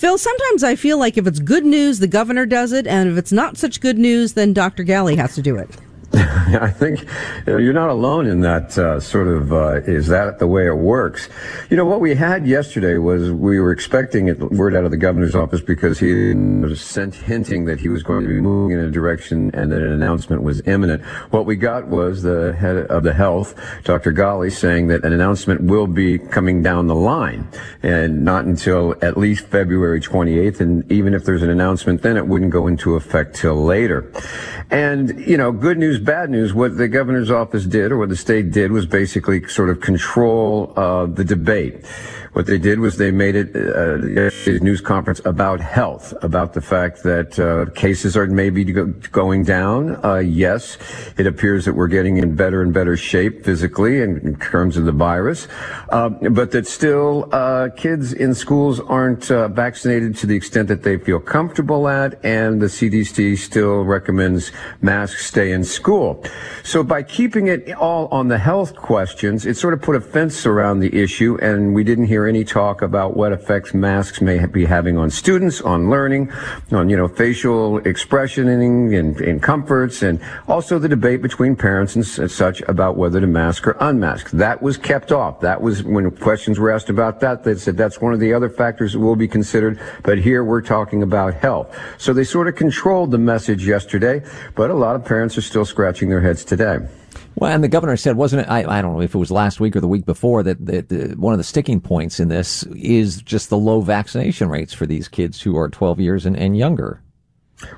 Phil, sometimes I feel like if it's good news, the governor does it, and if it's not such good news, then Dr. Ghaly has to do it. I think you're not alone in that uh, sort of. Uh, is that the way it works? You know what we had yesterday was we were expecting a word out of the governor's office because he was sent hinting that he was going to be moving in a direction and that an announcement was imminent. What we got was the head of the health, Dr. Ghaly, saying that an announcement will be coming down the line and not until at least February 28th. And even if there's an announcement, then it wouldn't go into effect till later. And you know, good news bad news. What the governor's office did, or what the state did, was basically sort of control uh, the debate. What they did was they made it uh, a news conference about health, about the fact that uh, cases are maybe going down. Uh, yes, it appears that we're getting in better and better shape physically in, in terms of the virus, uh, but that still uh, kids in schools aren't uh, vaccinated to the extent that they feel comfortable at, and the CDC still recommends masks stay in school. So by keeping it all on the health questions, it sort of put a fence around the issue, and we didn't hear hear any talk about what effects masks may be having on students, on learning, on, you know, facial expressioning and, and comforts, and also the debate between parents and such about whether to mask or unmask. That was kept off. That was when questions were asked about that, they said that's one of the other factors that will be considered. But here we're talking about health. So they sort of controlled the message yesterday, but a lot of parents are still scratching their heads today. Well, and the governor said, wasn't it? I, I don't know if it was last week or the week before that, that the, one of the sticking points in this is just the low vaccination rates for these kids who are 12 years and, and younger.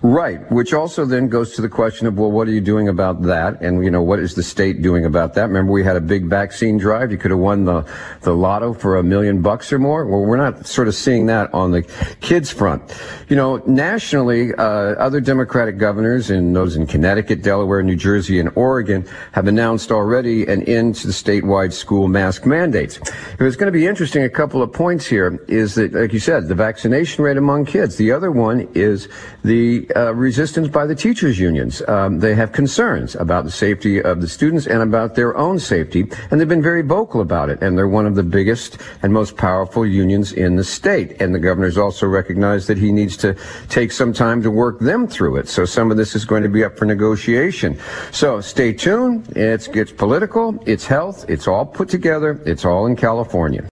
Right, which also then goes to the question of, well, what are you doing about that? And, you know, what is the state doing about that? Remember, we had a big vaccine drive. You could have won the, the lotto for a million bucks or more. Well, we're not sort of seeing that on the kids front. You know, nationally, uh, other Democratic governors and those in Connecticut, Delaware, New Jersey, and Oregon have announced already an end to the statewide school mask mandates. It was going to be interesting. A couple of points here is that, like you said, the vaccination rate among kids. The other one is the uh, resistance by the teachers unions. Um, they have concerns about the safety of the students and about their own safety, and they've been very vocal about it. And they're one of the biggest and most powerful unions in the state. And the governor's also recognized that he needs to take some time to work them through it. So some of this is going to be up for negotiation. So stay tuned. It's, it's political. It's health. It's all put together. It's all in California.